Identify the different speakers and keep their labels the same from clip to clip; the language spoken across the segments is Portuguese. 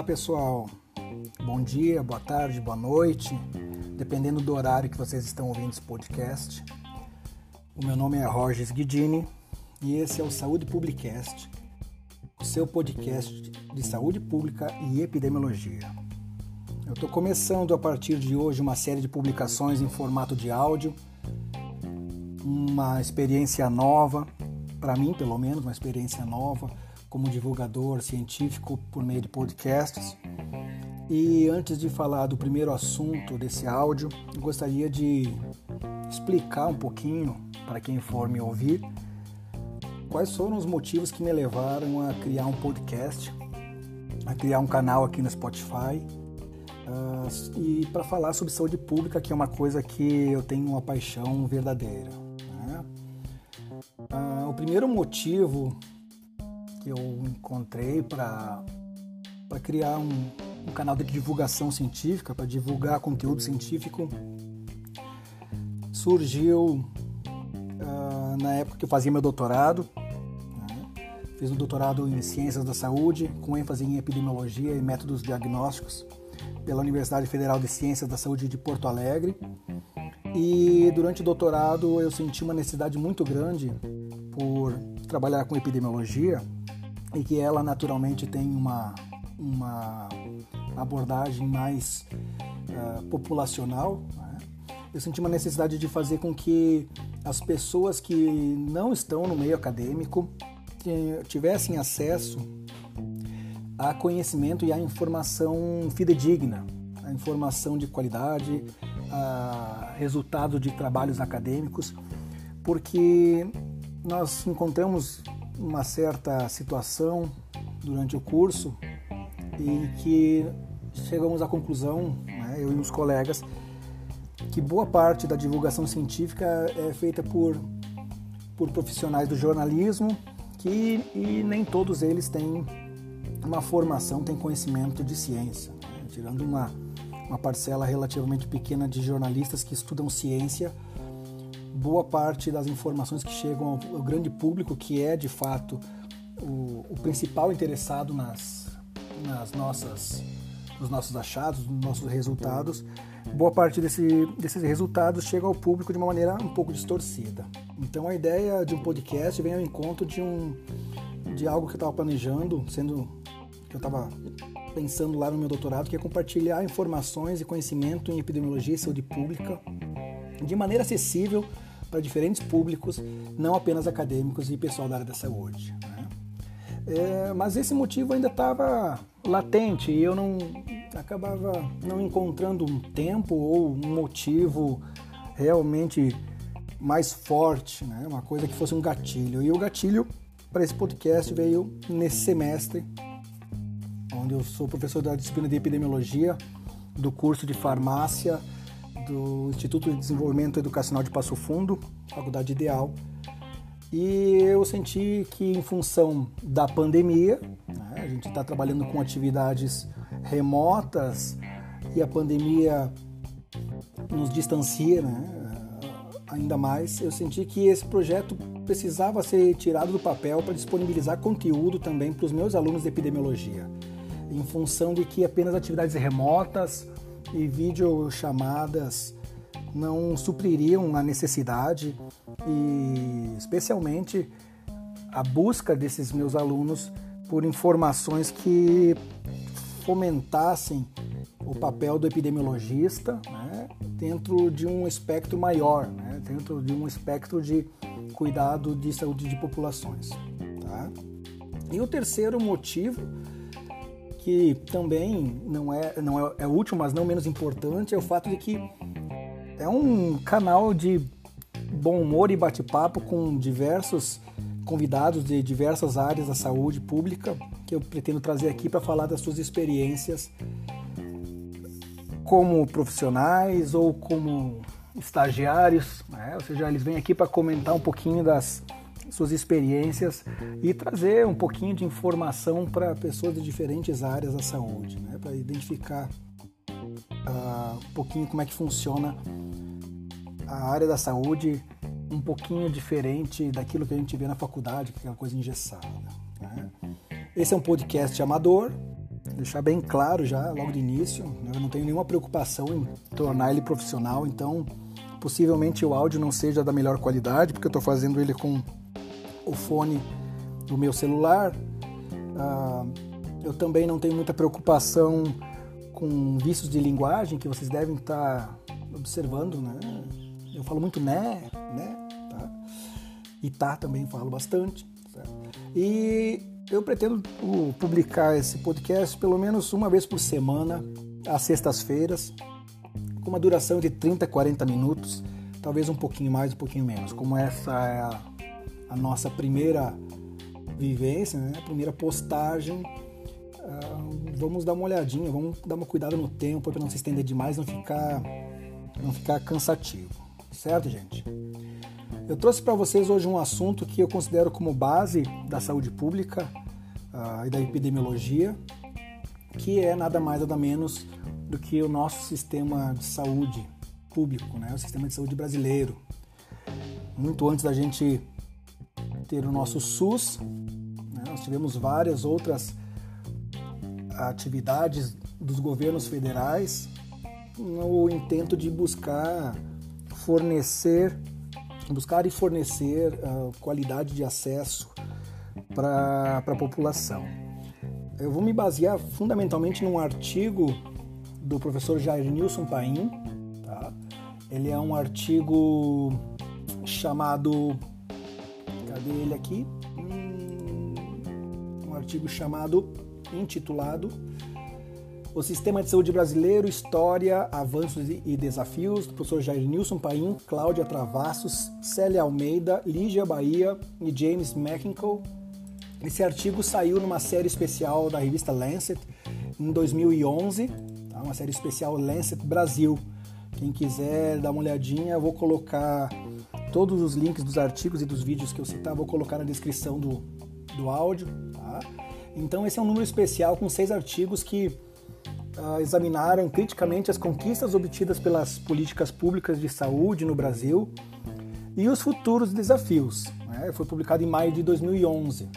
Speaker 1: Olá pessoal, bom dia, boa tarde, boa noite, dependendo do horário que vocês estão ouvindo esse podcast. O meu nome é Rogers Guidini e esse é o Saúde Publicast, o seu podcast de saúde pública e epidemiologia. Eu estou começando a partir de hoje uma série de publicações em formato de áudio, uma experiência nova, para mim pelo menos, uma experiência nova como divulgador científico por meio de podcasts. E antes de falar do primeiro assunto desse áudio, gostaria de explicar um pouquinho para quem for me ouvir quais foram os motivos que me levaram a criar um podcast, a criar um canal aqui no Spotify uh, e para falar sobre saúde pública, que é uma coisa que eu tenho uma paixão verdadeira. Né? Uh, o primeiro motivo que eu encontrei para criar um, um canal de divulgação científica, para divulgar conteúdo científico, surgiu uh, na época que eu fazia meu doutorado. Né? Fiz um doutorado em Ciências da Saúde, com ênfase em epidemiologia e métodos diagnósticos, pela Universidade Federal de Ciências da Saúde de Porto Alegre. E durante o doutorado eu senti uma necessidade muito grande por trabalhar com epidemiologia e que ela naturalmente tem uma, uma abordagem mais uh, populacional. Né? Eu senti uma necessidade de fazer com que as pessoas que não estão no meio acadêmico tivessem acesso a conhecimento e a informação fidedigna, a informação de qualidade, a resultado de trabalhos acadêmicos, porque nós encontramos uma certa situação durante o curso em que chegamos à conclusão, né, eu e os colegas, que boa parte da divulgação científica é feita por, por profissionais do jornalismo que e nem todos eles têm uma formação, têm conhecimento de ciência, né, tirando uma, uma parcela relativamente pequena de jornalistas que estudam ciência boa parte das informações que chegam ao, grande público, que é de fato o, o principal interessado nas, nas nossas, nos nossos achados, nos nossos resultados, boa parte desse, desses resultados chega ao público de uma maneira um pouco distorcida. Então a ideia de um podcast vem ao encontro de um de algo que eu estava planejando, sendo que eu estava pensando lá no meu doutorado, que é compartilhar informações e conhecimento em epidemiologia e saúde pública de maneira acessível para diferentes públicos, não apenas acadêmicos e pessoal da área da saúde. Né? É, mas esse motivo ainda estava latente e eu não acabava não encontrando um tempo ou um motivo realmente mais forte, né? uma coisa que fosse um gatilho. E o gatilho para esse podcast veio nesse semestre, onde eu sou professor da disciplina de epidemiologia do curso de farmácia do Instituto de Desenvolvimento Educacional de Passo Fundo, Faculdade Ideal. E eu senti que, em função da pandemia, né, a gente está trabalhando com atividades remotas e a pandemia nos distancia né, ainda mais, eu senti que esse projeto precisava ser tirado do papel para disponibilizar conteúdo também para os meus alunos de epidemiologia, em função de que apenas atividades remotas e videochamadas não supririam a necessidade e especialmente a busca desses meus alunos por informações que fomentassem o papel do epidemiologista né, dentro de um espectro maior, né, dentro de um espectro de cuidado de saúde de populações. Tá? E o terceiro motivo que também não é, não é, é útil, mas não menos importante, é o fato de que é um canal de bom humor e bate-papo com diversos convidados de diversas áreas da saúde pública que eu pretendo trazer aqui para falar das suas experiências como profissionais ou como estagiários, né? ou seja, eles vêm aqui para comentar um pouquinho das suas experiências e trazer um pouquinho de informação para pessoas de diferentes áreas da saúde, né? para identificar uh, um pouquinho como é que funciona a área da saúde um pouquinho diferente daquilo que a gente vê na faculdade, que é aquela coisa engessada. Né? Esse é um podcast amador, deixar bem claro já, logo de início, né? eu não tenho nenhuma preocupação em tornar ele profissional, então possivelmente o áudio não seja da melhor qualidade, porque eu estou fazendo ele com o fone do meu celular. Ah, eu também não tenho muita preocupação com vícios de linguagem que vocês devem estar observando, né? Eu falo muito né, né, tá? E tá também falo bastante. Certo? E eu pretendo publicar esse podcast pelo menos uma vez por semana, às sextas-feiras, com uma duração de 30, 40 minutos, talvez um pouquinho mais, um pouquinho menos. Como essa é a, a nossa primeira vivência, né? a primeira postagem, uh, vamos dar uma olhadinha, vamos dar uma cuidado no tempo para não se estender demais, não ficar, não ficar cansativo. Certo, gente? Eu trouxe para vocês hoje um assunto que eu considero como base da saúde pública uh, e da epidemiologia, que é nada mais nada menos do que o nosso sistema de saúde público, né? o sistema de saúde brasileiro. Muito antes da gente ter o nosso SUS, né? nós tivemos várias outras atividades dos governos federais no intento de buscar fornecer buscar e fornecer uh, qualidade de acesso para a população. Eu vou me basear fundamentalmente num artigo do professor Jair Nilson Paim. Tá? Ele é um artigo chamado. Cadê ele aqui? Hum, um artigo chamado, intitulado o Sistema de Saúde Brasileiro, História, Avanços e Desafios, do professor Jair Nilson Paim, Cláudia Travassos, Célia Almeida, Lígia Bahia e James McIncoe. Esse artigo saiu numa série especial da revista Lancet em 2011, tá? uma série especial Lancet Brasil. Quem quiser dar uma olhadinha, eu vou colocar todos os links dos artigos e dos vídeos que eu citar, vou colocar na descrição do, do áudio. Tá? Então, esse é um número especial com seis artigos que uh, examinaram criticamente as conquistas obtidas pelas políticas públicas de saúde no Brasil e os futuros desafios. Né? Foi publicado em maio de 2011.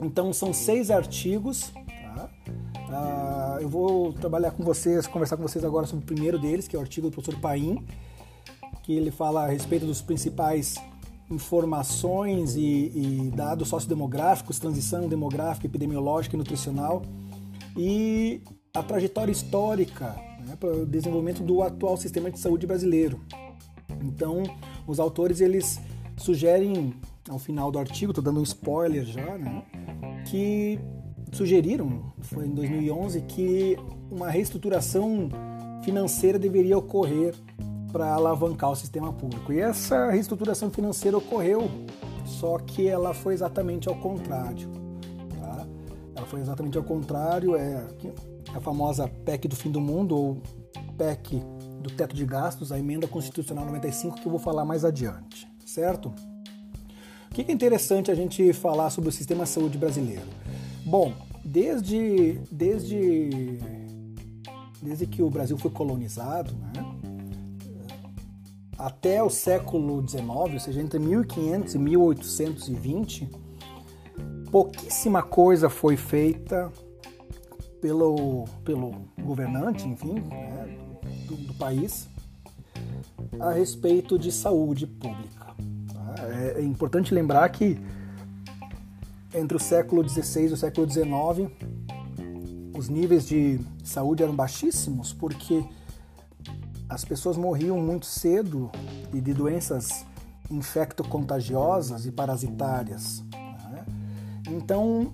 Speaker 1: Então são seis artigos. Tá? Uh, eu vou trabalhar com vocês, conversar com vocês agora sobre o primeiro deles, que é o artigo do professor Paim, que ele fala a respeito dos principais informações e, e dados sociodemográficos, transição demográfica, epidemiológica e nutricional e a trajetória histórica né, para o desenvolvimento do atual sistema de saúde brasileiro. Então, os autores eles sugerem ao final do artigo, estou dando um spoiler já, né, que sugeriram, foi em 2011, que uma reestruturação financeira deveria ocorrer para alavancar o sistema público. E essa reestruturação financeira ocorreu, só que ela foi exatamente ao contrário. Tá? Ela foi exatamente ao contrário. É, a famosa PEC do fim do mundo ou PEC do teto de gastos, a emenda constitucional 95 que eu vou falar mais adiante, certo? O que é interessante a gente falar sobre o sistema de saúde brasileiro? Bom, desde desde desde que o Brasil foi colonizado, né, até o século XIX, ou seja, entre 1500 e 1820, pouquíssima coisa foi feita pelo, pelo governante, enfim, né, do, do, país, a respeito de saúde pública. Tá? É, é, importante lembrar que entre o século XVI e o século XIX, os níveis de saúde eram baixíssimos porque as pessoas morriam muito cedo e de doenças infecto-contagiosas e parasitárias. Né? Então,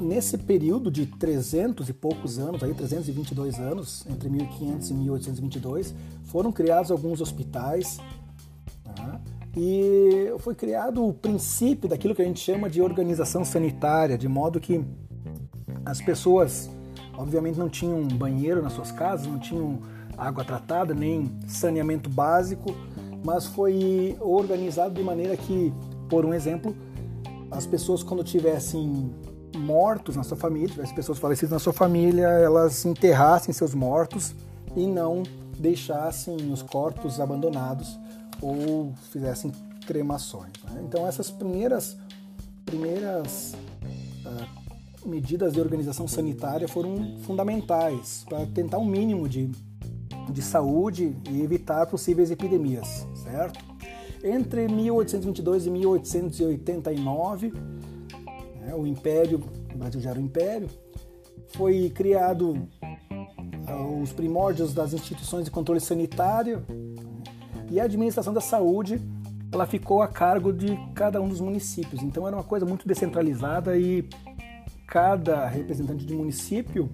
Speaker 1: nesse período de 300 e poucos anos, aí 322 anos, entre 1500 e 1822, foram criados alguns hospitais tá? e foi criado o princípio daquilo que a gente chama de organização sanitária, de modo que as pessoas, obviamente, não tinham banheiro nas suas casas, não tinham água tratada, nem saneamento básico, mas foi organizado de maneira que, por um exemplo, as pessoas quando tivessem mortos na sua família, tivesse pessoas falecidas na sua família, elas enterrassem seus mortos e não deixassem os corpos abandonados ou fizessem cremações. Né? Então essas primeiras primeiras uh, medidas de organização sanitária foram fundamentais para tentar um mínimo de, de saúde e evitar possíveis epidemias, certo? Entre 1822 e 1889, né, o Império, o Brasil já era um império, foi criado ah, os primórdios das instituições de controle sanitário e a administração da saúde ela ficou a cargo de cada um dos municípios. Então era uma coisa muito descentralizada e cada representante de município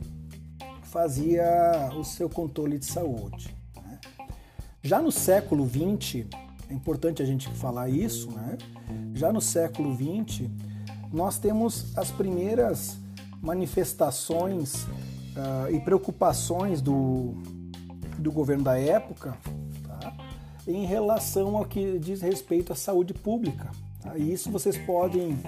Speaker 1: fazia o seu controle de saúde. Né? Já no século XX, é importante a gente falar isso, né? já no século XX, nós temos as primeiras manifestações uh, e preocupações do, do governo da época em relação ao que diz respeito à saúde pública. Tá? E isso vocês podem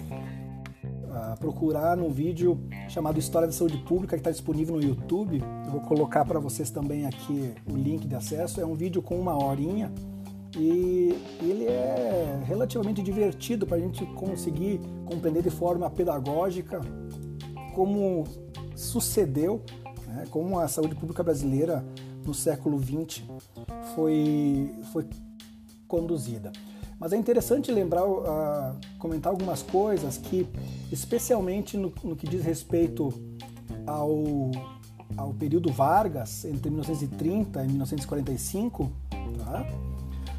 Speaker 1: uh, procurar no vídeo chamado História da Saúde Pública, que está disponível no YouTube. Eu vou colocar para vocês também aqui o link de acesso. É um vídeo com uma horinha e ele é relativamente divertido para a gente conseguir compreender de forma pedagógica como sucedeu, né, como a saúde pública brasileira no século XX foi, foi conduzida. Mas é interessante lembrar, uh, comentar algumas coisas que, especialmente no, no que diz respeito ao, ao período Vargas, entre 1930 e 1945, tá?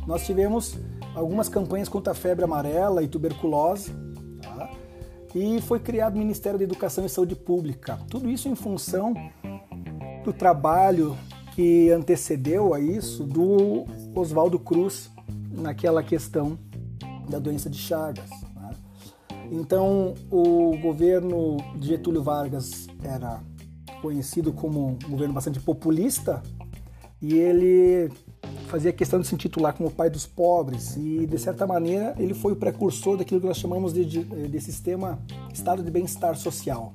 Speaker 1: nós tivemos algumas campanhas contra a febre amarela e tuberculose, tá? e foi criado o Ministério da Educação e Saúde Pública. Tudo isso em função do trabalho que antecedeu a isso do Oswaldo Cruz naquela questão da doença de Chagas. Né? Então, o governo de Getúlio Vargas era conhecido como um governo bastante populista e ele fazia questão de se intitular como o pai dos pobres e, de certa maneira, ele foi o precursor daquilo que nós chamamos de, de, de sistema estado de bem-estar social.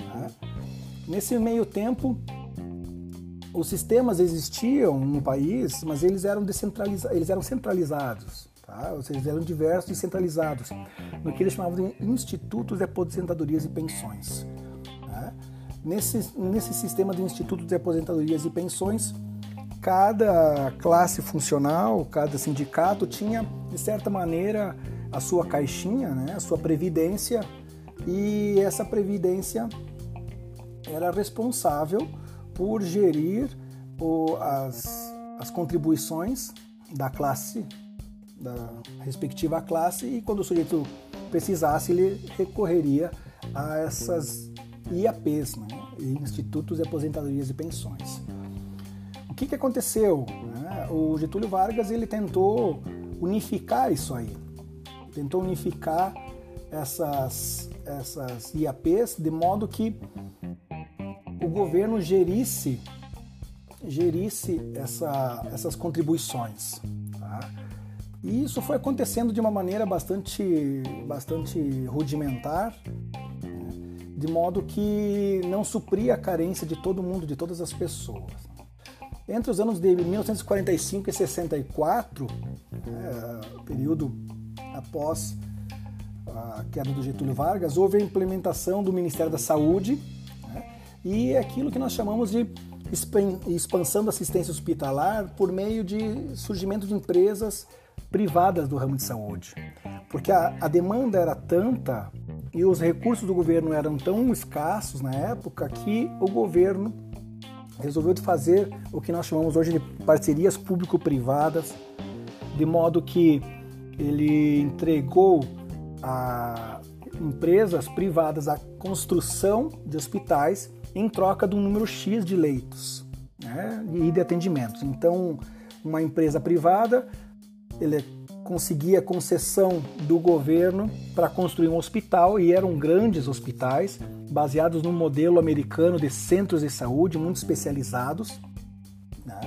Speaker 1: Né? Nesse meio tempo, os sistemas existiam no país, mas eles eram descentralizados, eles eram centralizados, tá? ou seja, eles eram diversos e centralizados, no que eles chamavam de institutos de aposentadorias e pensões. Tá? Nesse, nesse sistema de institutos de aposentadorias e pensões, cada classe funcional, cada sindicato tinha, de certa maneira, a sua caixinha, né? a sua previdência, e essa previdência era responsável por gerir o, as, as contribuições da classe, da respectiva classe, e quando o sujeito precisasse, ele recorreria a essas IAPs, né? Institutos de Aposentadorias e Pensões. O que, que aconteceu? Né? O Getúlio Vargas ele tentou unificar isso aí, tentou unificar essas, essas IAPs de modo que governo gerisse, gerisse essa, essas contribuições. Tá? E isso foi acontecendo de uma maneira bastante, bastante rudimentar, né? de modo que não supria a carência de todo mundo, de todas as pessoas. Entre os anos de 1945 e 64, né, período após a queda do Getúlio Vargas, houve a implementação do Ministério da Saúde, e aquilo que nós chamamos de expansão da assistência hospitalar por meio de surgimento de empresas privadas do ramo de saúde. Porque a, a demanda era tanta e os recursos do governo eram tão escassos na época que o governo resolveu fazer o que nós chamamos hoje de parcerias público-privadas, de modo que ele entregou a empresas privadas a construção de hospitais em troca de um número X de leitos né, e de atendimentos. Então, uma empresa privada ele conseguia concessão do governo para construir um hospital e eram grandes hospitais baseados no modelo americano de centros de saúde muito especializados. Né?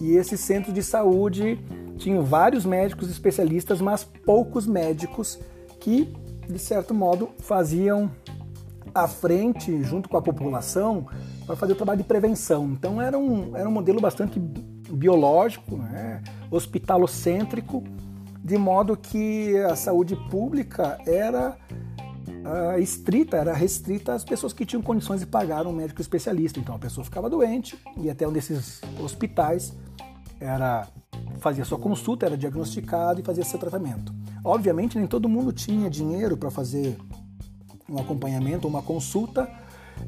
Speaker 1: E esses centros de saúde tinham vários médicos especialistas, mas poucos médicos que, de certo modo, faziam à frente, junto com a população, para fazer o trabalho de prevenção. Então era um, era um modelo bastante biológico, né? hospitalocêntrico, de modo que a saúde pública era uh, estrita, era restrita às pessoas que tinham condições de pagar um médico especialista. Então a pessoa ficava doente e até um desses hospitais era fazia sua consulta, era diagnosticado e fazia seu tratamento. Obviamente nem todo mundo tinha dinheiro para fazer um acompanhamento, uma consulta,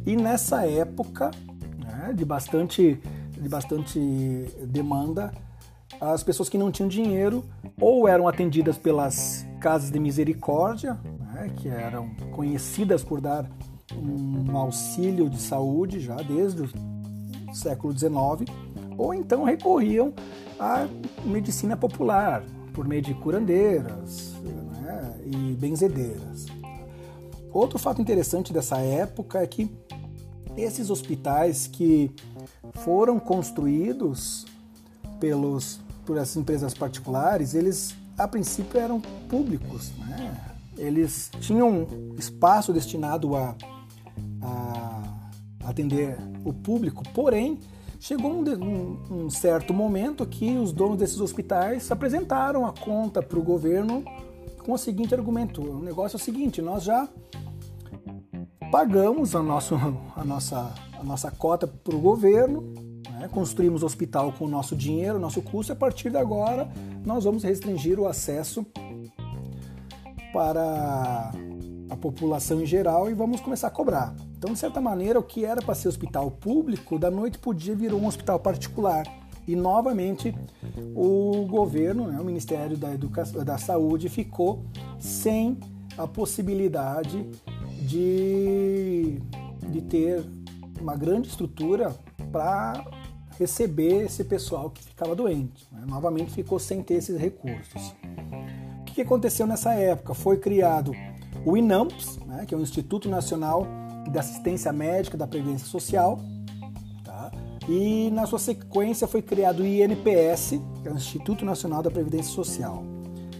Speaker 1: e nessa época né, de bastante de bastante demanda, as pessoas que não tinham dinheiro ou eram atendidas pelas casas de misericórdia, né, que eram conhecidas por dar um auxílio de saúde já desde o século XIX, ou então recorriam à medicina popular, por meio de curandeiras né, e benzedeiras. Outro fato interessante dessa época é que esses hospitais que foram construídos pelos, por essas empresas particulares, eles a princípio eram públicos. Né? Eles tinham espaço destinado a, a atender o público, porém chegou um, um, um, certo momento que os donos desses hospitais apresentaram a conta para o governo com o seguinte argumento: o negócio é o seguinte, nós já pagamos a, nosso, a, nossa, a nossa cota para o governo, né? construímos o hospital com o nosso dinheiro, nosso custo, e a partir de agora nós vamos restringir o acesso para a população em geral e vamos começar a cobrar. Então, de certa maneira, o que era para ser hospital público, da noite para o dia virou um hospital particular. E novamente o governo, né, o Ministério da, Educação, da Saúde, ficou sem a possibilidade de, de ter uma grande estrutura para receber esse pessoal que ficava doente. Né? Novamente ficou sem ter esses recursos. O que aconteceu nessa época? Foi criado o INAMPS, né, que é o Instituto Nacional de Assistência Médica da Previdência Social? E na sua sequência foi criado o INPS, que é o Instituto Nacional da Previdência Social.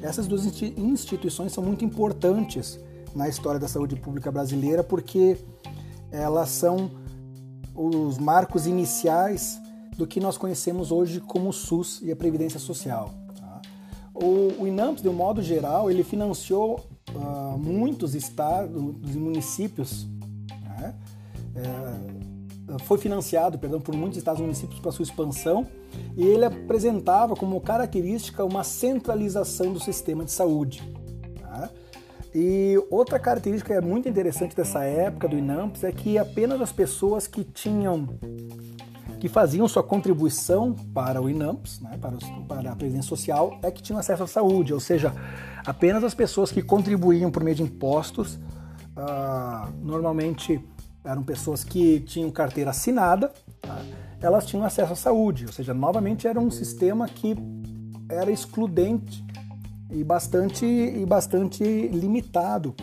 Speaker 1: Essas duas instituições são muito importantes na história da saúde pública brasileira, porque elas são os marcos iniciais do que nós conhecemos hoje como o SUS e a Previdência Social. Tá? O, INAMPS, de um modo geral, ele financiou uh, muitos estados e municípios, né? é, foi financiado perdão, por muitos estados e municípios para sua expansão e ele apresentava como característica uma centralização do sistema de saúde. Tá? E outra característica muito interessante dessa época do INAMPS é que apenas as pessoas que tinham que faziam sua contribuição para o INAMPS, né, para, os, para, a previdência social, é que tinham acesso à saúde, ou seja, apenas as pessoas que contribuíam por meio de impostos, uh, normalmente eram pessoas que tinham carteira assinada, tá, elas tinham acesso à saúde, ou seja, novamente era um sistema que era excludente e bastante, e bastante limitado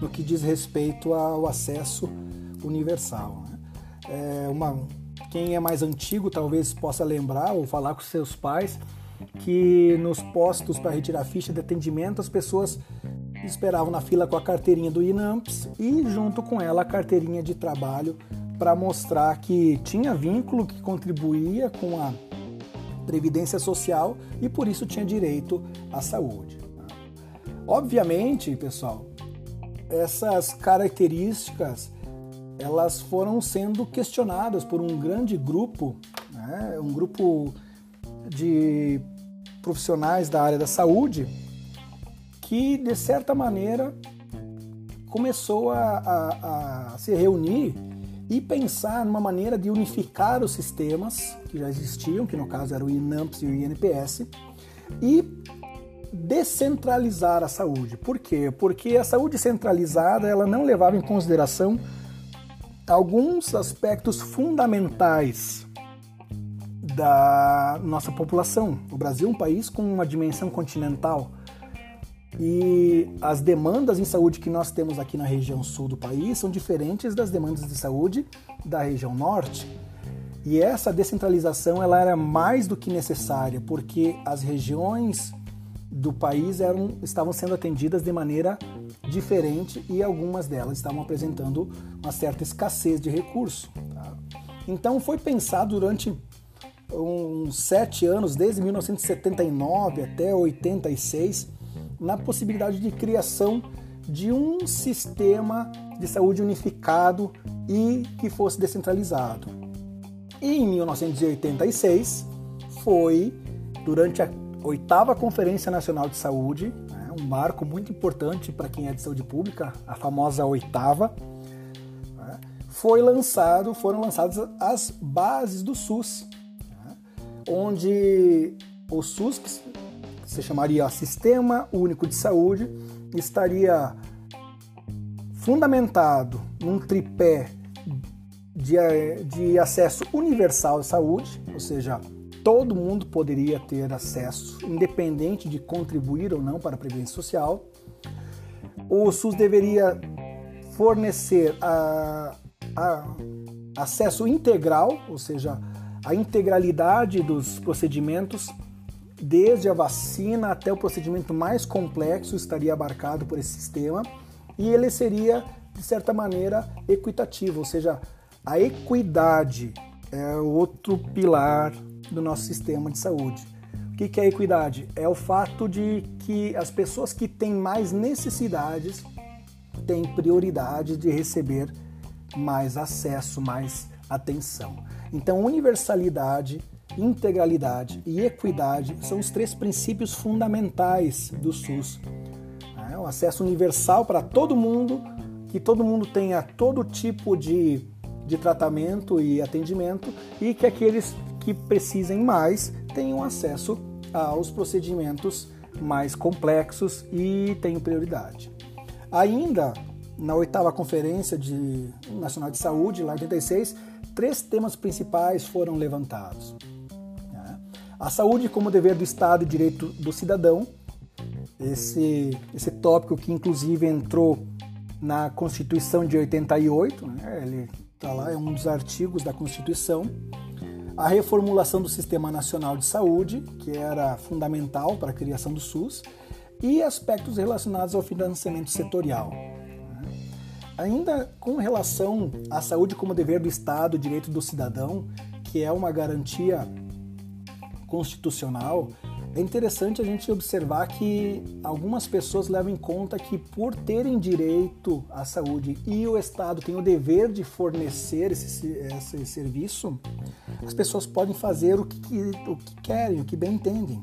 Speaker 1: no que diz respeito ao acesso universal. Né? É uma, quem é mais antigo talvez possa lembrar ou falar com seus pais que nos postos para retirar ficha de atendimento as pessoas esperavam na fila com a carteirinha do INAMPS e junto com ela a carteirinha de trabalho para mostrar que tinha vínculo, que contribuía com a previdência social e por isso tinha direito à saúde. Obviamente, pessoal, essas características elas foram sendo questionadas por um grande grupo, né, um grupo de profissionais da área da saúde que, de certa maneira, começou a, a, a se reunir e pensar numa maneira de unificar os sistemas que já existiam, que no caso era o INAMPS e o INPS, e descentralizar a saúde. Por quê? Porque a saúde centralizada ela não levava em consideração alguns aspectos fundamentais da nossa população. O Brasil é um país com uma dimensão continental e as demandas em saúde que nós temos aqui na região sul do país são diferentes das demandas de saúde da região norte. E essa descentralização ela era mais do que necessária, porque as regiões do país eram, estavam sendo atendidas de maneira diferente e algumas delas estavam apresentando uma certa escassez de recurso. Tá? Então foi pensado durante uns sete anos, desde 1979 até 86, na possibilidade de criação de um sistema de saúde unificado e que fosse descentralizado. E em 1986 foi durante a oitava Conferência Nacional de Saúde, né, um marco muito importante para quem é de saúde pública, a famosa oitava, né, foi lançado, foram lançadas as bases do SUS, né, onde o SUS, se chamaria Sistema Único de Saúde, estaria fundamentado num tripé de, de acesso universal à saúde, ou seja, todo mundo poderia ter acesso, independente de contribuir ou não para a previdência social. O SUS deveria fornecer a, a acesso integral, ou seja, a integralidade dos procedimentos, desde a vacina até o procedimento mais complexo estaria abarcado por esse sistema, e ele seria, de certa maneira, equitativo, ou seja, a equidade é outro pilar do nosso sistema de saúde. O que é equidade? É o fato de que as pessoas que têm mais necessidades têm prioridade de receber mais acesso, mais atenção. Então, universalidade, integralidade e equidade são os três princípios fundamentais do SUS. É o acesso universal para todo mundo, que todo mundo tenha todo tipo de, de tratamento e atendimento e que aqueles que precisem mais tenham acesso aos procedimentos mais complexos e tenham prioridade. Ainda na oitava Conferência de Nacional de Saúde, lá em 86, três temas principais foram levantados. Né? A saúde como dever do Estado e direito do cidadão, esse, esse tópico que inclusive entrou na Constituição de 88, né? ele está lá, é um dos artigos da Constituição a reformulação do Sistema Nacional de Saúde, que era fundamental para a criação do SUS, e aspectos relacionados ao financiamento setorial. Ainda com relação à saúde como dever do Estado, direito do cidadão, que é uma garantia constitucional, é interessante a gente observar que algumas pessoas levam em conta que por terem direito à saúde e o Estado tem o dever de fornecer esse, esse serviço, as pessoas podem fazer o que, o que querem, o que bem entendem.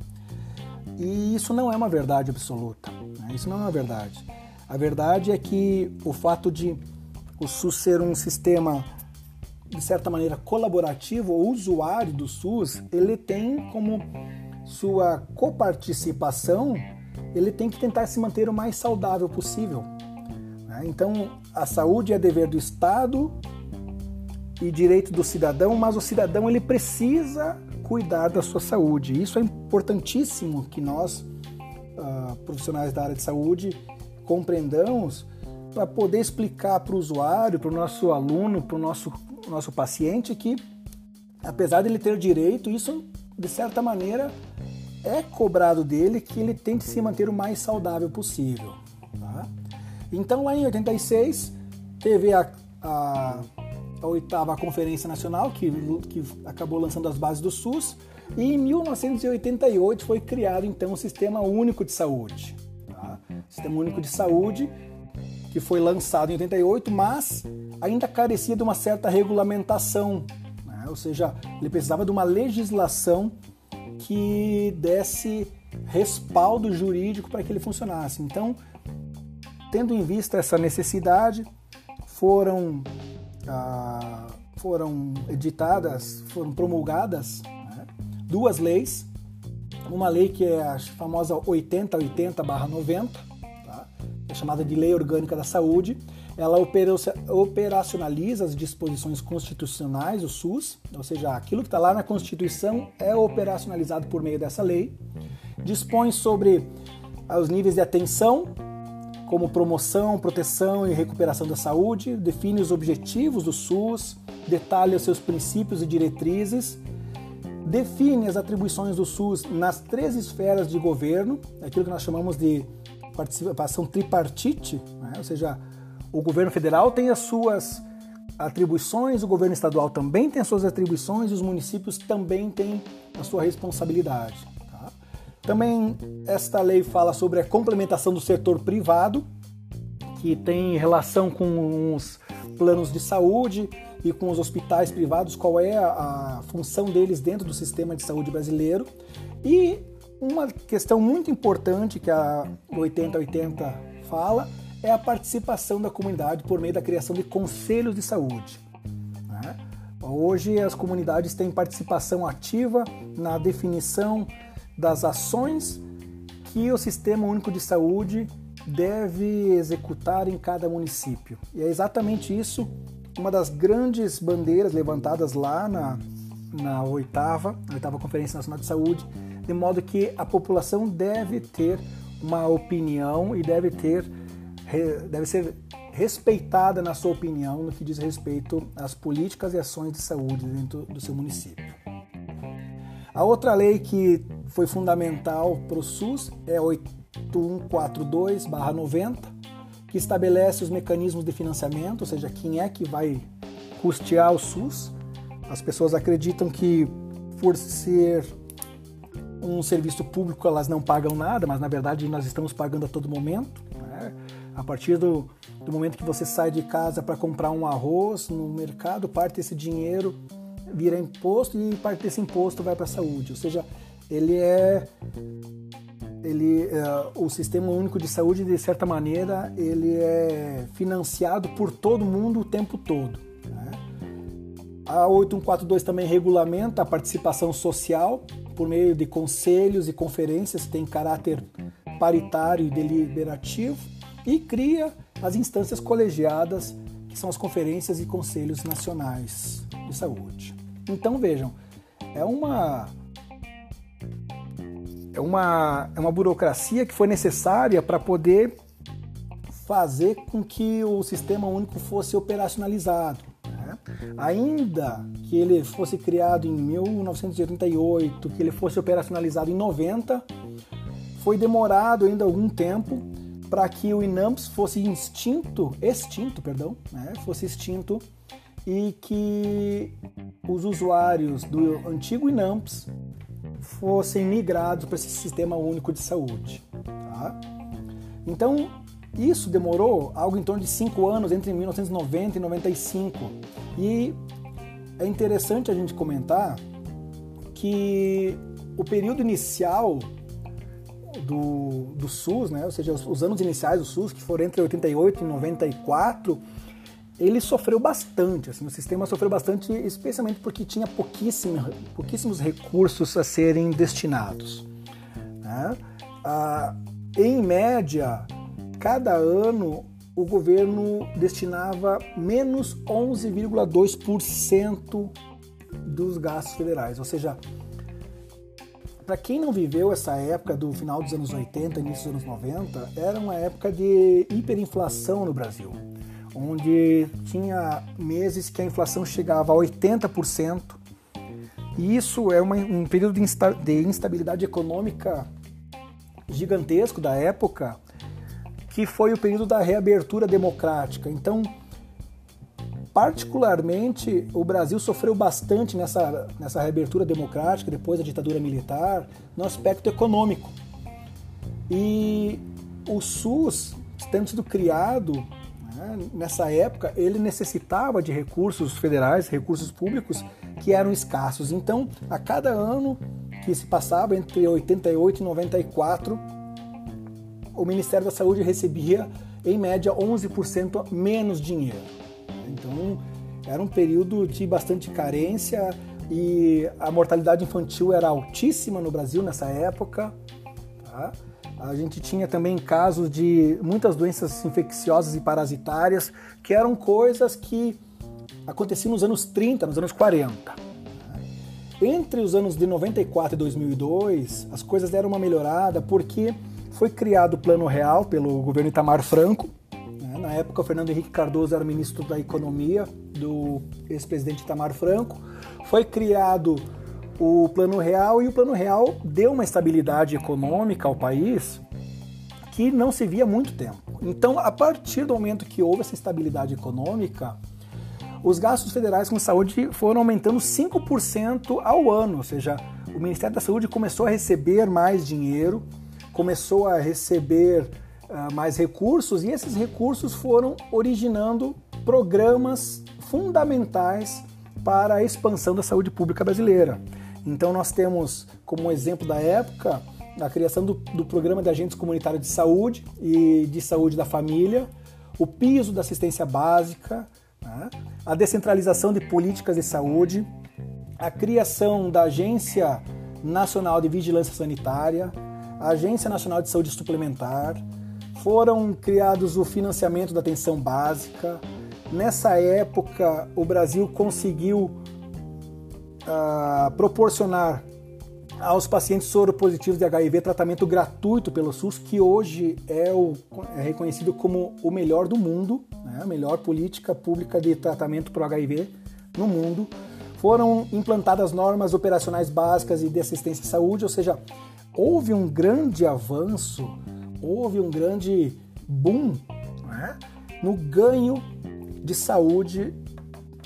Speaker 1: E isso não é uma verdade absoluta. Né? Isso não é uma verdade. A verdade é que o fato de o SUS ser um sistema de certa maneira colaborativo, o usuário do SUS, ele tem como sua coparticipação, ele tem que tentar se manter o mais saudável possível. Né? Então, a saúde é dever do Estado e direito do cidadão, mas o cidadão ele precisa cuidar da sua saúde. Isso é importantíssimo que nós, uh, profissionais da área de saúde, compreendamos para poder explicar para o usuário, para o nosso aluno, para o nosso, nosso paciente que, apesar de ele ter direito, isso de certa maneira é cobrado dele que ele tente se manter o mais saudável possível. Tá? Então, lá em 86, teve a, a, a oitava Conferência Nacional, que, que acabou lançando as bases do SUS, e em 1988 foi criado então o Sistema Único de Saúde. Tá? Sistema Único de Saúde, que foi lançado em 88, mas ainda carecia de uma certa regulamentação, né? ou seja, ele precisava de uma legislação que desse respaldo jurídico para que ele funcionasse. Então, tendo em vista essa necessidade, foram, ah, foram editadas, foram promulgadas né, duas leis. Uma lei que é a famosa 8080-90, tá? é chamada de Lei Orgânica da Saúde, ela operacionaliza as disposições constitucionais, o SUS, ou seja, aquilo que está lá na Constituição é operacionalizado por meio dessa lei. Dispõe sobre os níveis de atenção, como promoção, proteção e recuperação da saúde, define os objetivos do SUS, detalha seus princípios e diretrizes, define as atribuições do SUS nas três esferas de governo, aquilo que nós chamamos de participação tripartite, né? ou seja, o governo federal tem as suas atribuições, o governo estadual também tem as suas atribuições e os municípios também têm a sua responsabilidade. Tá? Também esta lei fala sobre a complementação do setor privado, que tem relação com os planos de saúde e com os hospitais privados, qual é a, a função deles dentro do sistema de saúde brasileiro. E uma questão muito importante que a 8080 fala é a participação da comunidade por meio da criação de conselhos de saúde. Né? Hoje as comunidades têm participação ativa na definição das ações que o Sistema Único de Saúde deve executar em cada município. E é exatamente isso uma das grandes bandeiras levantadas lá na, na oitava, na oitava Conferência Nacional de Saúde, de modo que a população deve ter uma opinião e deve ter deve ser respeitada na sua opinião no que diz respeito às políticas e ações de saúde dentro do seu município. A outra lei que foi fundamental para o SUS é a 8142/90, que estabelece os mecanismos de financiamento, ou seja, quem é que vai custear o SUS. As pessoas acreditam que por ser um serviço público elas não pagam nada, mas na verdade nós estamos pagando a todo momento. A partir do, do momento que você sai de casa para comprar um arroz no mercado, parte desse dinheiro vira imposto e parte desse imposto vai para a saúde. Ou seja, ele é ele é, o sistema único de saúde de certa maneira ele é financiado por todo mundo o tempo todo. Né? A 8142 também regulamenta a participação social por meio de conselhos e conferências que têm caráter paritário e deliberativo e cria as instâncias colegiadas, que são as conferências e conselhos nacionais de saúde. Então vejam, é uma é uma, é uma burocracia que foi necessária para poder fazer com que o sistema único fosse operacionalizado. Né? Ainda que ele fosse criado em 1988, que ele fosse operacionalizado em 90, foi demorado ainda algum tempo para que o INAMPS fosse extinto, extinto, perdão, né? fosse extinto e que os usuários do antigo INAMPS fossem migrados para esse sistema único de saúde. Tá? Então, isso demorou algo em torno de cinco anos, entre 1990 e 95. E é interessante a gente comentar que o período inicial do, do SUS, né, ou seja, os, os anos iniciais do SUS, que foram entre 88 e 94, ele sofreu bastante, assim, o sistema sofreu bastante, especialmente porque tinha pouquíssimo, pouquíssimos recursos a serem destinados. Né? Ah, em média, cada ano o governo destinava menos 11,2% dos gastos federais, ou seja, para quem não viveu essa época do final dos anos 80, início dos anos 90, era uma época de hiperinflação no Brasil onde tinha meses que a inflação chegava a 80%. E isso é uma, um período de, insta, de instabilidade econômica gigantesco da época, que foi o período da reabertura democrática. Então, particularmente, o Brasil sofreu bastante nessa, nessa reabertura democrática, depois da ditadura militar, no aspecto econômico. E o SUS, tendo sido criado né? Nessa época, ele necessitava de recursos federais, recursos públicos que eram escassos. Então, a cada ano que se passava entre 88 e 94, o Ministério da Saúde recebia em média 11% menos dinheiro. Então, era um período de bastante carência e a mortalidade infantil era altíssima no Brasil nessa época. Tá? A gente tinha também casos de muitas doenças infecciosas e parasitárias, que eram coisas que aconteciam nos anos 30, nos anos 40. Entre os anos de 94 e 2002, as coisas deram uma melhorada porque foi criado o Plano Real pelo governo Itamar Franco. Né? Na época, o Fernando Henrique Cardoso era ministro da Economia do ex-presidente Itamar Franco. Foi criado o Plano Real e o Plano Real deu uma estabilidade econômica ao país que não se via há muito tempo. Então, a partir do momento que houve essa estabilidade econômica, os gastos federais com saúde foram aumentando 5% ao ano, ou seja, o Ministério da Saúde começou a receber mais dinheiro, começou a receber uh, mais recursos e esses recursos foram originando programas fundamentais para a expansão da saúde pública brasileira. Então nós temos como exemplo da época a criação do, do programa de agentes comunitários de saúde e de saúde da família, o piso da assistência básica, né? a descentralização de políticas de saúde, a criação da Agência Nacional de Vigilância Sanitária, a Agência Nacional de Saúde Suplementar, foram criados o financiamento da atenção básica. Nessa época, o Brasil conseguiu uh, proporcionar aos pacientes soropositivos de HIV tratamento gratuito pelo SUS, que hoje é, o, é reconhecido como o melhor do mundo, né? a melhor política pública de tratamento para o HIV no mundo. Foram implantadas normas operacionais básicas e de assistência à saúde, ou seja, houve um grande avanço, houve um grande boom né? no ganho de saúde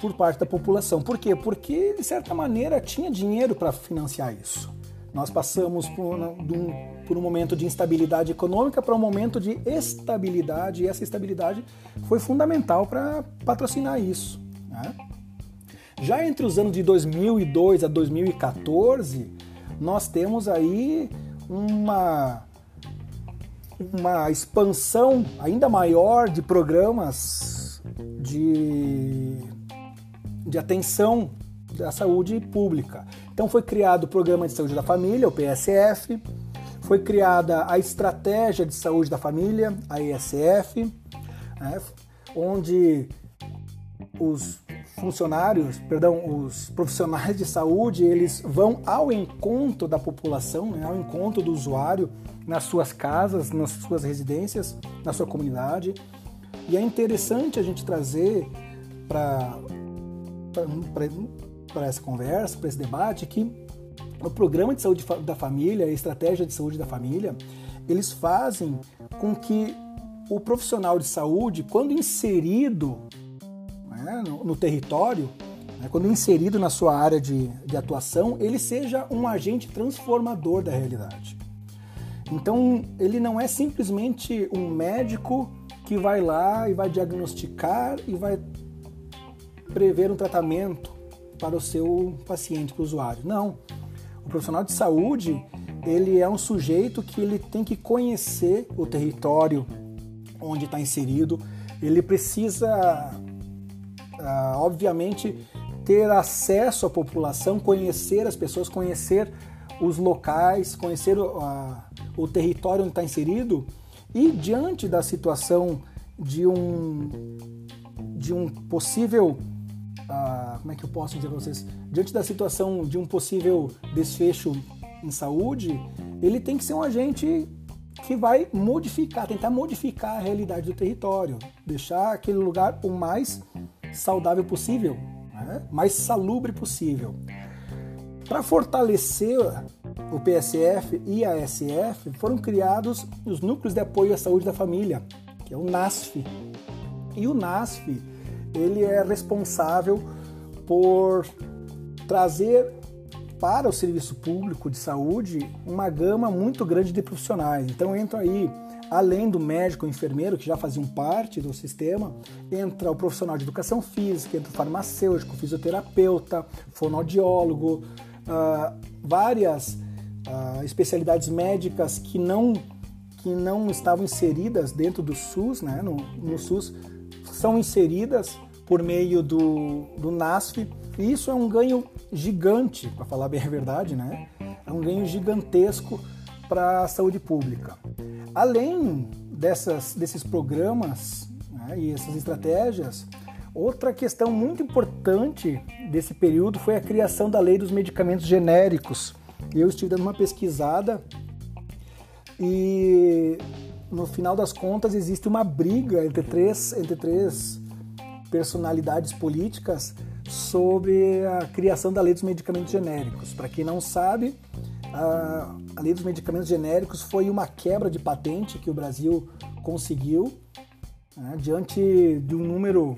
Speaker 1: por parte da população. Por quê? Porque, de certa maneira, tinha dinheiro para financiar isso. Nós passamos por um, por um momento de instabilidade econômica para um momento de estabilidade, e essa estabilidade foi fundamental para patrocinar isso. Né? Já entre os anos de 2002 a 2014, nós temos aí uma, uma expansão ainda maior de programas de, de atenção da saúde pública. Então foi criado o Programa de Saúde da Família, o PSF, foi criada a Estratégia de Saúde da Família, a ESF, né, onde os funcionários, perdão, os profissionais de saúde, eles vão ao encontro da população, né, ao encontro do usuário nas suas casas, nas suas residências, na sua comunidade. E é interessante a gente trazer para para essa conversa, para esse debate, que o programa de saúde da família, a estratégia de saúde da família, eles fazem com que o profissional de saúde, quando inserido né, no, no, território, né, quando inserido na sua área de, de atuação, ele seja um agente transformador da realidade. Então, ele não é simplesmente um médico que vai lá e vai diagnosticar e vai prever um tratamento para o seu paciente, para o usuário. Não. O profissional de saúde, ele é um sujeito que ele tem que conhecer o território onde está inserido, ele precisa, ah, obviamente, ter acesso à população, conhecer as pessoas, conhecer os locais, conhecer o, a, o território onde está inserido e diante da situação de um, de um possível como é que eu posso dizer para vocês? Diante da situação de um possível desfecho em saúde, ele tem que ser um agente que vai modificar, tentar modificar a realidade do território, deixar aquele lugar o mais saudável possível, né? mais salubre possível. Para fortalecer o PSF e a SF, foram criados os núcleos de apoio à saúde da família, que é o NASF. E o NASF ele é responsável por trazer para o serviço público de saúde uma gama muito grande de profissionais. Então entra aí, além do médico, enfermeiro, que já faziam parte do sistema, entra o profissional de educação física, entra o farmacêutico, fisioterapeuta, fonoaudiólogo, uh, várias uh, especialidades médicas que não, que não estavam inseridas dentro do SUS, né? no, no SUS, são inseridas por meio do, do NASF. E isso é um ganho gigante, para falar bem a verdade, né? É um ganho gigantesco para a saúde pública. Além dessas, desses programas né, e essas estratégias, outra questão muito importante desse período foi a criação da lei dos medicamentos genéricos. Eu estive dando uma pesquisada e no final das contas existe uma briga entre três, entre três personalidades políticas sobre a criação da lei dos medicamentos genéricos. Para quem não sabe, a, lei dos medicamentos genéricos foi uma quebra de patente que o Brasil conseguiu né, diante de um número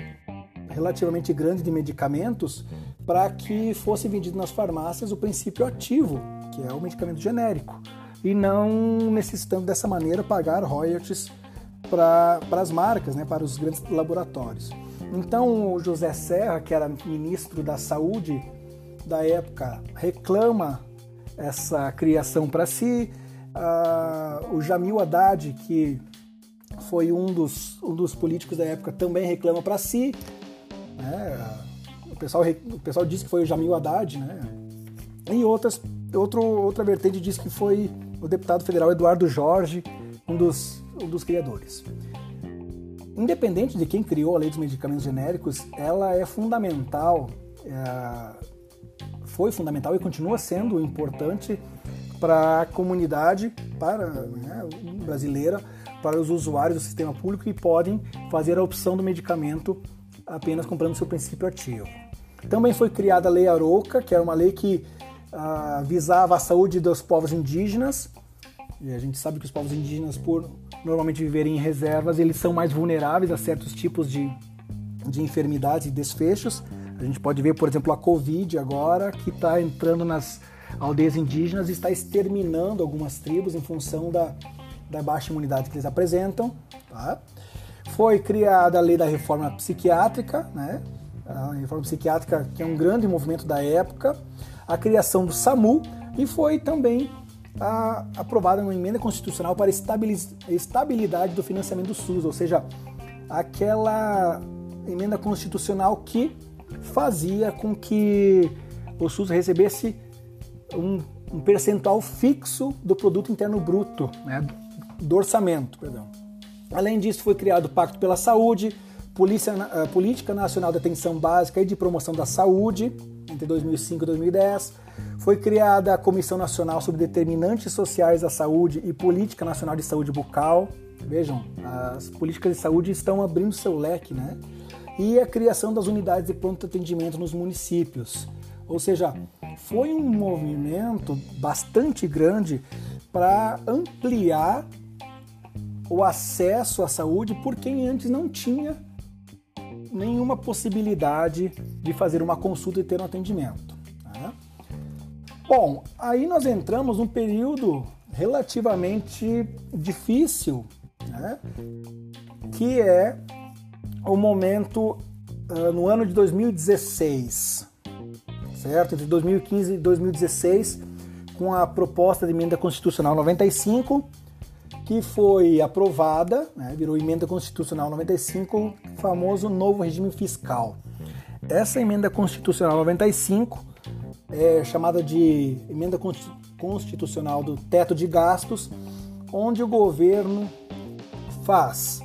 Speaker 1: relativamente grande de medicamentos para que fosse vendido nas farmácias o princípio ativo, que é o medicamento genérico, e não necessitando dessa maneira pagar royalties para as marcas, né, para os grandes laboratórios. Então, o José Serra, que era ministro da Saúde da época, reclama essa criação para si. Uh, o Jamil Haddad, que foi um dos, um dos políticos da época, também reclama para si. Né? O, pessoal, o pessoal diz que foi o Jamil Haddad, né? E outras, outro, outra vertente diz que foi o deputado federal Eduardo Jorge, um dos, um dos criadores. Independente de quem criou a lei dos medicamentos genéricos, ela é fundamental, é, foi fundamental e continua sendo importante para a comunidade para, né, brasileira, para os usuários do sistema público que podem fazer a opção do medicamento apenas comprando seu princípio ativo. Também foi criada a Lei Aroca, que era uma lei que ah, visava a saúde dos povos indígenas. E a gente sabe que os povos indígenas, por normalmente viverem em reservas, eles são mais vulneráveis a certos tipos de, de enfermidades e desfechos. A gente pode ver, por exemplo, a Covid agora, que está entrando nas aldeias indígenas e está exterminando algumas tribos em função da, da baixa imunidade que eles apresentam. Tá? Foi criada a lei da reforma psiquiátrica, né? a reforma psiquiátrica que é um grande movimento da época, a criação do SAMU e foi também a, aprovada uma emenda constitucional para estabilidade do financiamento do SUS, ou seja, aquela emenda constitucional que fazia com que o SUS recebesse um, um percentual fixo do produto interno bruto, né, do orçamento, perdão. Além disso, foi criado o Pacto pela Saúde, Polícia, uh, Política Nacional de Atenção Básica e de Promoção da Saúde, entre 2005 e 2010. Foi criada a Comissão Nacional sobre Determinantes Sociais da Saúde e Política Nacional de Saúde Bucal. Vejam, as políticas de saúde estão abrindo seu leque, né? E a criação das unidades de pronto atendimento nos municípios. Ou seja, foi um movimento bastante grande para ampliar o acesso à saúde por quem antes não tinha nenhuma possibilidade de fazer uma consulta e ter um atendimento. Né? Bom, aí nós entramos num período relativamente difícil, né? que é o momento uh, no ano de 2016, certo? Entre 2015 e 2016, com a proposta de emenda constitucional 95 que foi aprovada, né, virou emenda constitucional 95, famoso novo regime fiscal. Essa emenda constitucional 95 é chamada de emenda constitucional do teto de gastos, onde o governo faz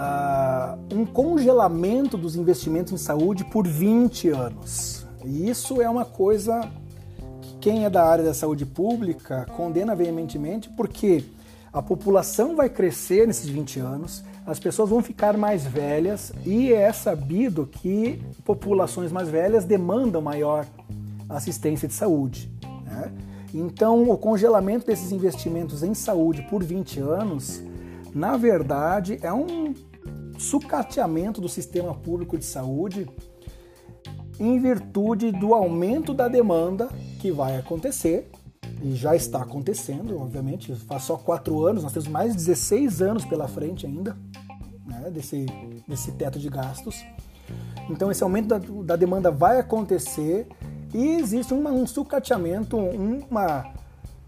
Speaker 1: uh, um congelamento dos investimentos em saúde por 20 anos. E isso é uma coisa que quem é da área da saúde pública condena veementemente, porque a população vai crescer nesses 20 anos, as pessoas vão ficar mais velhas e é sabido que populações mais velhas demandam maior assistência de saúde. Né? Então, o congelamento desses investimentos em saúde por 20 anos, na verdade, é um sucateamento do sistema público de saúde em virtude do aumento da demanda que vai acontecer e já está acontecendo, obviamente, faz só quatro anos, nós temos mais de 16 anos pela frente ainda, né, desse, desse teto de gastos. Então esse aumento da, da demanda vai acontecer e existe uma, um sucateamento, uma,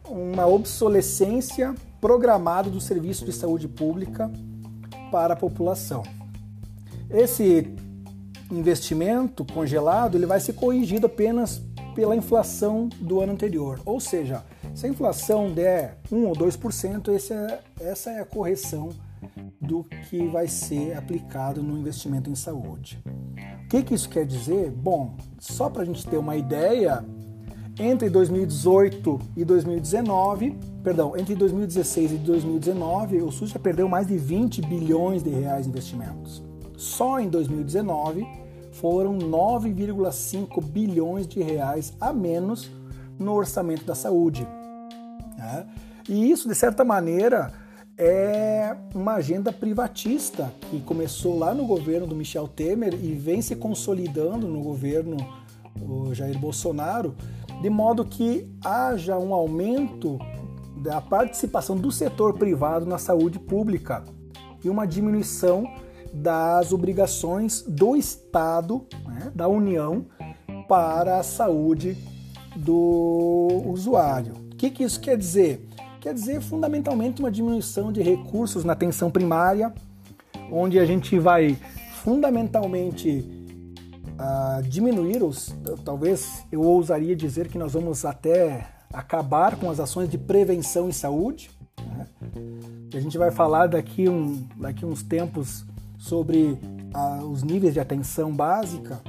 Speaker 1: uma obsolescência programada do serviço de saúde pública para a população. Esse investimento congelado ele vai ser corrigido apenas pela inflação do ano anterior. Ou seja, se a inflação der 1 ou 2%, esse é, essa é a correção do que vai ser aplicado no investimento em saúde. O que, que isso quer dizer? Bom, só para a gente ter uma ideia, entre 2018 e 2019, perdão, entre 2016 e 2019, o SUS já perdeu mais de 20 bilhões de reais em investimentos. Só em 2019 foram 9,5 bilhões de reais a menos no orçamento da saúde. Né? E isso, de certa maneira, é uma agenda privatista que começou lá no governo do Michel Temer e vem se consolidando no governo do Jair Bolsonaro, de modo que haja um aumento da participação do setor privado na saúde pública. e uma diminuição das obrigações do Estado, né, da União, para a saúde do usuário. O que, que isso quer dizer? Quer dizer fundamentalmente uma diminuição de recursos na atenção primária, onde a gente vai fundamentalmente diminuir os, talvez eu ousaria dizer que nós vamos até acabar com as ações de prevenção em saúde. Né? A gente vai falar daqui, um, daqui uns tempos sobre os níveis de atenção básica,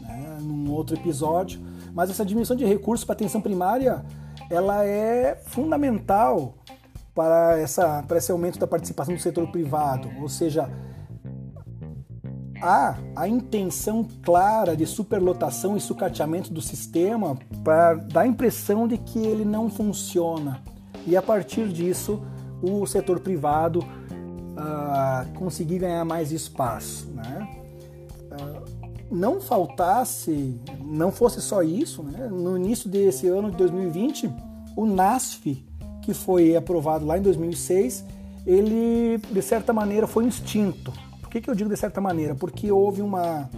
Speaker 1: né? num outro episódio. Mas essa diminuição de recursos para atenção primária, ela é fundamental para, essa, para esse aumento da participação do setor privado, ou seja, há a intenção clara de superlotação e sucateamento do sistema para dar a impressão de que ele não funciona. E a partir disso, o setor privado uh, conseguir ganhar mais espaço. Né? Uh, não faltasse, não fosse só isso, né? no início desse ano de 2020, o NASF, que foi aprovado lá em 2006, ele de certa maneira foi extinto que, que eu digo de certa maneira? Porque houve uma,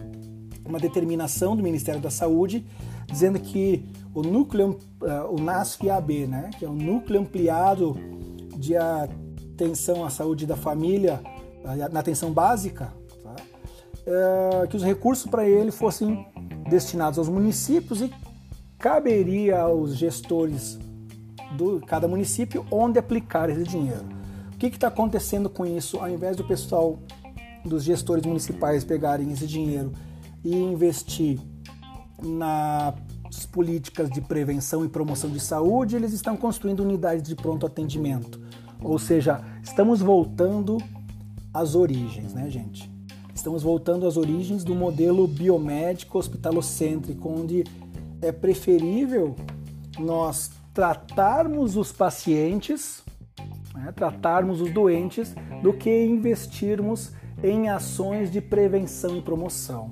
Speaker 1: uma determinação do Ministério da Saúde dizendo que o núcleo, uh, o NASF-AB, né, que é o núcleo ampliado de atenção à saúde da família, uh, na atenção básica, tá? uh, que os recursos para ele fossem destinados aos municípios e caberia aos gestores do cada município onde aplicar esse dinheiro. O que está acontecendo com isso? Ao invés do pessoal dos gestores municipais pegarem esse dinheiro e investir nas políticas de prevenção e promoção de saúde, eles estão construindo unidades de pronto atendimento. Ou seja, estamos voltando às origens, né, gente? Estamos voltando às origens do modelo biomédico hospitalocêntrico, onde é preferível nós tratarmos os pacientes, né, tratarmos os doentes, do que investirmos em ações de prevenção e promoção.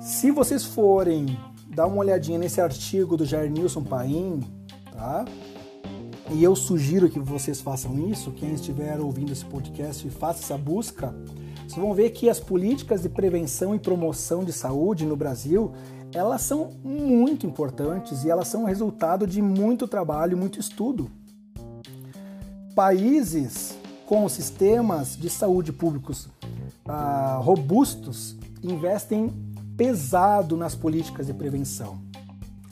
Speaker 1: Se vocês forem dar uma olhadinha nesse artigo do Jair Nilson Paim, tá? E eu sugiro que vocês façam isso, quem estiver ouvindo esse podcast, faça essa busca. Vocês vão ver que as políticas de prevenção e promoção de saúde no Brasil, elas são muito importantes e elas são resultado de muito trabalho, muito estudo. Países com sistemas de saúde públicos ah, robustos, investem pesado nas políticas de prevenção.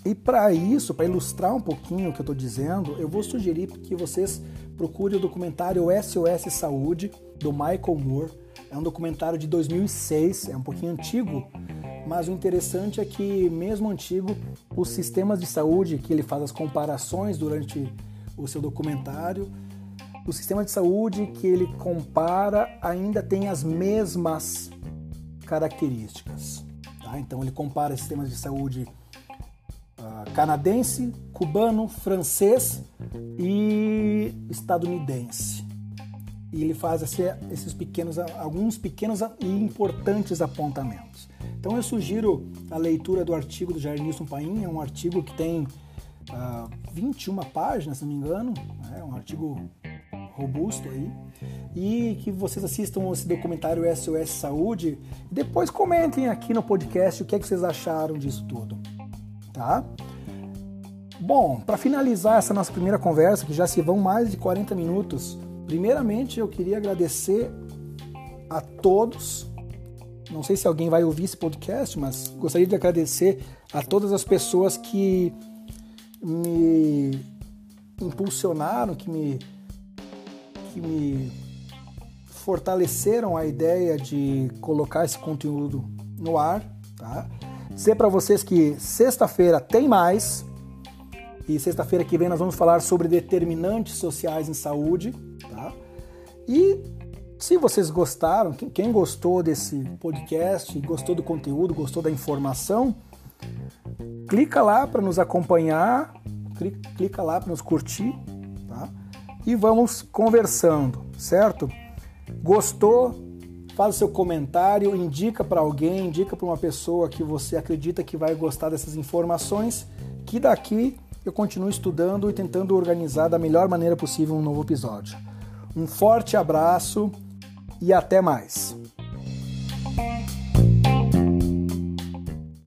Speaker 1: E para isso, para ilustrar um pouquinho o que eu estou dizendo, eu vou sugerir que vocês procurem o documentário SOS Saúde, do Michael Moore. É um documentário de 2006, é um pouquinho antigo, mas o interessante é que, mesmo antigo, os sistemas de saúde que ele faz as comparações durante o seu documentário o sistema de saúde que ele compara ainda tem as mesmas características. Tá? Então ele compara sistemas de saúde uh, canadense, cubano, francês e estadunidense. E ele faz esses pequenos, alguns pequenos e importantes apontamentos. Então eu sugiro a leitura do artigo do Jair Nilson Paim, é um artigo que tem uh, ah, 21 páginas, se não me engano, é um artigo robusto aí. E que vocês assistam esse documentário SOS Saúde. Depois comentem aqui no podcast o que, é que vocês acharam disso tudo. Tá? Bom, para finalizar essa nossa primeira conversa, que já se vão mais de 40 minutos, primeiramente eu queria agradecer a todos. Não sei se alguém vai ouvir esse podcast, mas gostaria de agradecer a todas as pessoas que me impulsionaram, que me que me fortaleceram a ideia de colocar esse conteúdo no ar, tá? Dizer para vocês que sexta-feira tem mais e sexta-feira que vem nós vamos falar sobre determinantes sociais em saúde, tá? E se vocês gostaram, quem gostou desse podcast, gostou do conteúdo, gostou da informação, clica lá para nos acompanhar, clica lá para nos curtir? E vamos conversando, certo? Gostou? Faz o seu comentário, indica para alguém, indica para uma pessoa que você acredita que vai gostar dessas informações, que daqui eu continuo estudando e tentando organizar da melhor maneira possível um novo episódio. Um forte abraço e até mais.